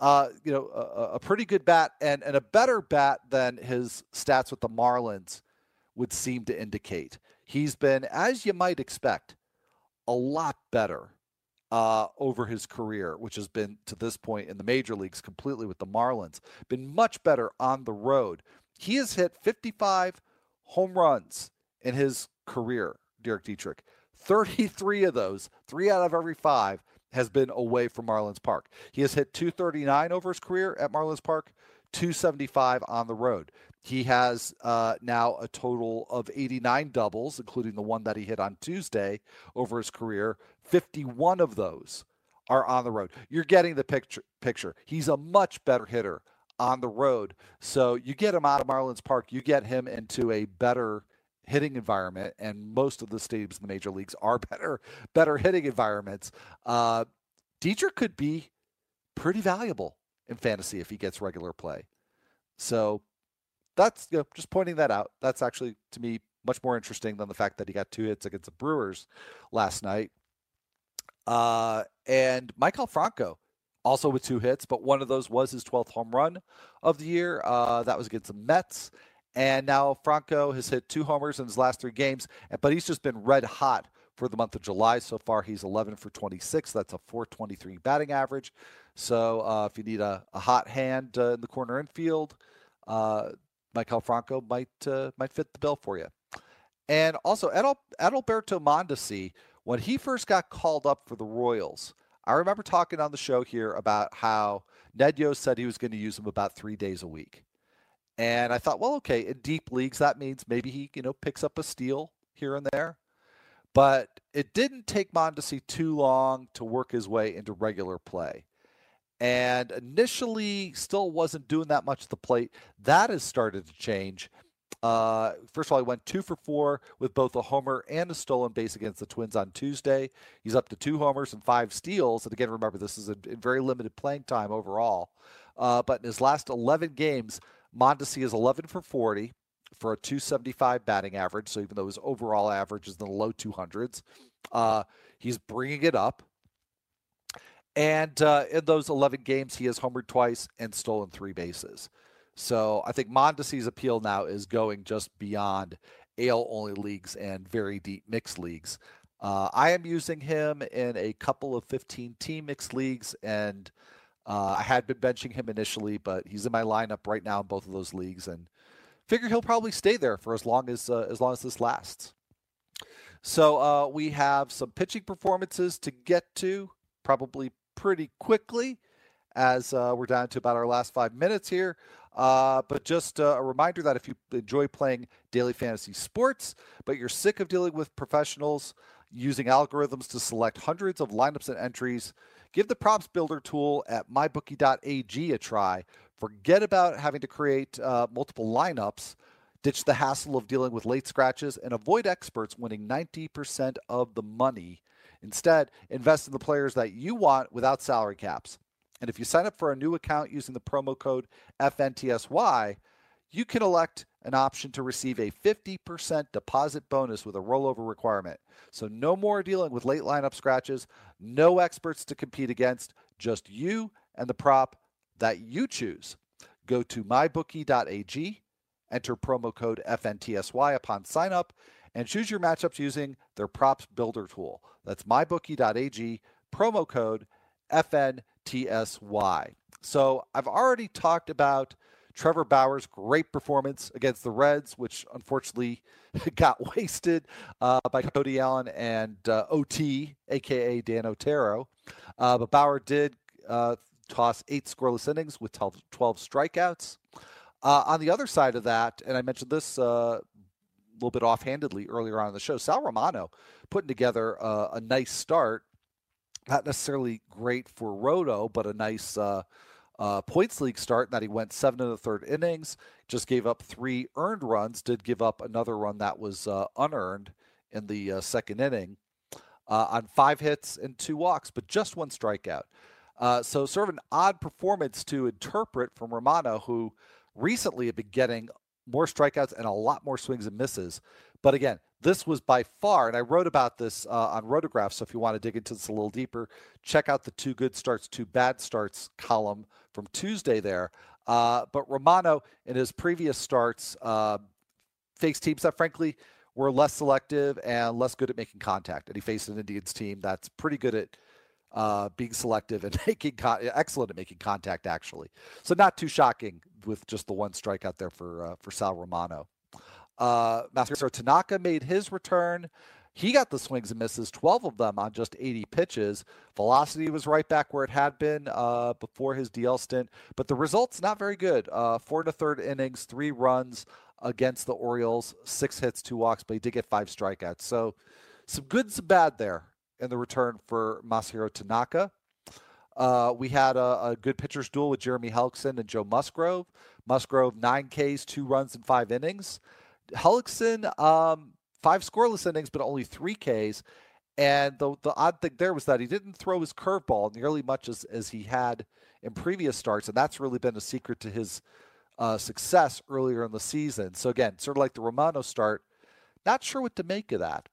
uh, you know, a, a, pretty good bat and, and a better bat than his stats with the Marlins would seem to indicate. He's been, as you might expect, a lot better uh, over his career, which has been to this point in the major leagues completely with the Marlins, been much better on the road. He has hit 55 home runs in his career, Derek Dietrich. 33 of those, three out of every five, has been away from Marlins Park. He has hit 239 over his career at Marlins Park, 275 on the road. He has uh, now a total of 89 doubles, including the one that he hit on Tuesday over his career. 51 of those are on the road. You're getting the picture. Picture. He's a much better hitter on the road. So you get him out of Marlins Park, you get him into a better hitting environment, and most of the stadiums in the major leagues are better, better hitting environments. Uh, Dietrich could be pretty valuable in fantasy if he gets regular play. So that's you know, just pointing that out. That's actually to me much more interesting than the fact that he got two hits against the Brewers last night. Uh, and Maikel Franco also with two hits, but one of those was his 12th home run of the year. Uh, that was against the Mets. And now Franco has hit two homers in his last three games, but he's just been red hot for the month of July so far. He's 11 for 26. That's a 423 batting average. So uh, if you need a, a hot hand uh, in the corner infield, uh, Maikel Franco might uh, might fit the bill for you. And also, Adal- Adalberto Mondesi, when he first got called up for the Royals, I remember talking on the show here about how Ned Yost said he was going to use him about three days a week. And I thought, well, okay, in deep leagues, that means maybe he, you know, picks up a steal here and there. But it didn't take Mondesi too long to work his way into regular play and initially still wasn't doing that much at the plate. That has started to change. Uh, first of all, he went two for four with both a homer and a stolen base against the Twins on Tuesday. He's up to two homers and five steals. And again, remember, this is a, very limited playing time overall. Uh, but in his last 11 games, Mondesi is 11 for 40 for a 275 batting average. So even though his overall average is in the low 200s, uh, he's bringing it up. And uh, in those 11 games, he has homered twice and stolen three bases. So I think Mondesi's appeal now is going just beyond AL only leagues and very deep mixed leagues. Uh, I am using him in a couple of 15 team mixed leagues, and uh, I had been benching him initially, but he's in my lineup right now in both of those leagues, and figure he'll probably stay there for as long as uh, as long as this lasts. So uh, we have some pitching performances to get to, probably pretty quickly, as uh, we're down to about our last five minutes here. Uh, but just uh, a reminder that if you enjoy playing daily fantasy sports, but you're sick of dealing with professionals using algorithms to select hundreds of lineups and entries, give the props builder tool at mybookie.ag a try. Forget about having to create uh, multiple lineups. Ditch the hassle of dealing with late scratches and avoid experts winning 90% of the money. Instead, invest in the players that you want without salary caps. And if you sign up for a new account using the promo code FNTSY, you can elect an option to receive a 50% deposit bonus with a rollover requirement. So no more dealing with late lineup scratches, no experts to compete against, just you and the prop that you choose. Go to mybookie.ag, enter promo code FNTSY upon sign up, and choose your matchups using their props builder tool. That's mybookie.ag, promo code FNTSY. So I've already talked about Trevor Bauer's great performance against the Reds, which unfortunately got wasted uh, by Cody Allen and uh, OT, aka Dan Otero. Uh, but Bauer did uh, toss eight scoreless innings with 12, 12 strikeouts. Uh, on the other side of that, and I mentioned this uh, a little bit offhandedly earlier on in the show, Sal Romano putting together a nice start. Not necessarily great for Roto, but a nice uh, points league start that he went seven in the third innings, just gave up three earned runs, did give up another run that was uh, unearned in the uh, second inning uh, on five hits and two walks, but just one strikeout. Uh, so, sort of an odd performance to interpret from Romano, who recently had been getting more strikeouts and a lot more swings and misses. But again, this was by far, and I wrote about this uh, on Rotograph. So if you want to dig into this a little deeper, check out the two good starts, two bad starts column from Tuesday there. Uh, but Romano, in his previous starts, uh, faced teams that, frankly, were less selective and less good at making contact. And he faced an Indians team that's pretty good at uh, being selective and making con- excellent at making contact, actually. So not too shocking with just the one strikeout there for uh, for Sal Romano. Uh, Masahiro Tanaka made his return. He got the swings and misses, 12 of them on just 80 pitches. Velocity was right back where it had been uh, before his DL stint, but the results not very good. Uh, four a third innings, three runs against the Orioles, six hits, two walks, but he did get five strikeouts. So some good, some bad there in the return for Masahiro Tanaka. Uh, we had a, a, good pitcher's duel with Jeremy Hellickson and Joe Musgrove. Musgrove, nine Ks, two runs in five innings. Hellickson, um, five scoreless innings, but only three Ks. And the the odd thing there was that he didn't throw his curveball nearly much as, as he had in previous starts, and that's really been a secret to his uh, success earlier in the season. So again, sort of like the Romano start, not sure what to make of that.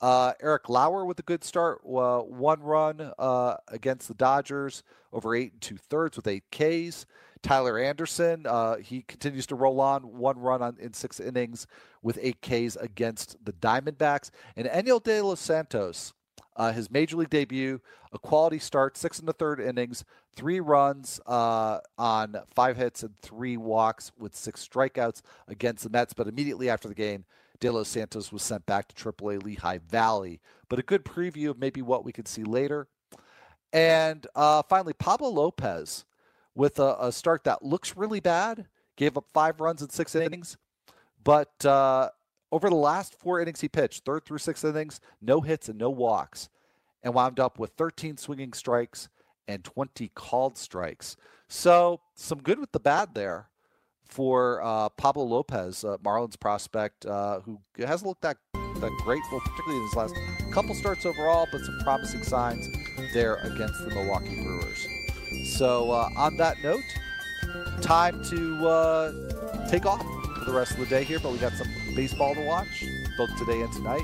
Uh, Eric Lauer with a good start, uh, one run uh, against the Dodgers over eight and two thirds with eight Ks. Tyler Anderson, uh, he continues to roll on, one run on, in six innings with eight Ks against the Diamondbacks. And Enyel De Los Santos, uh, his major league debut, a quality start, six and the third innings, three runs uh, on five hits and three walks with six strikeouts against the Mets. But immediately after the game, De Los Santos was sent back to AAA Lehigh Valley. But a good preview of maybe what we could see later. And uh, finally, Pablo Lopez with a, a, start that looks really bad. Gave up five runs in six innings, but uh, over the last four innings he pitched, third through sixth innings, no hits and no walks, and wound up with 13 swinging strikes and 20 called strikes. So some good with the bad there for uh, Pablo Lopez, uh, Marlins prospect, uh, who hasn't looked that that great, well, particularly in his last couple starts overall, but some promising signs there against the Milwaukee Brewers. So, uh, on that note, time to uh, take off for the rest of the day here, but we got some baseball to watch both today and tonight.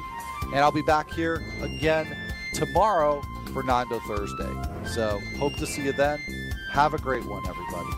And I'll be back here again tomorrow for Nando Thursday. So, hope to see you then. Have a great one, everybody.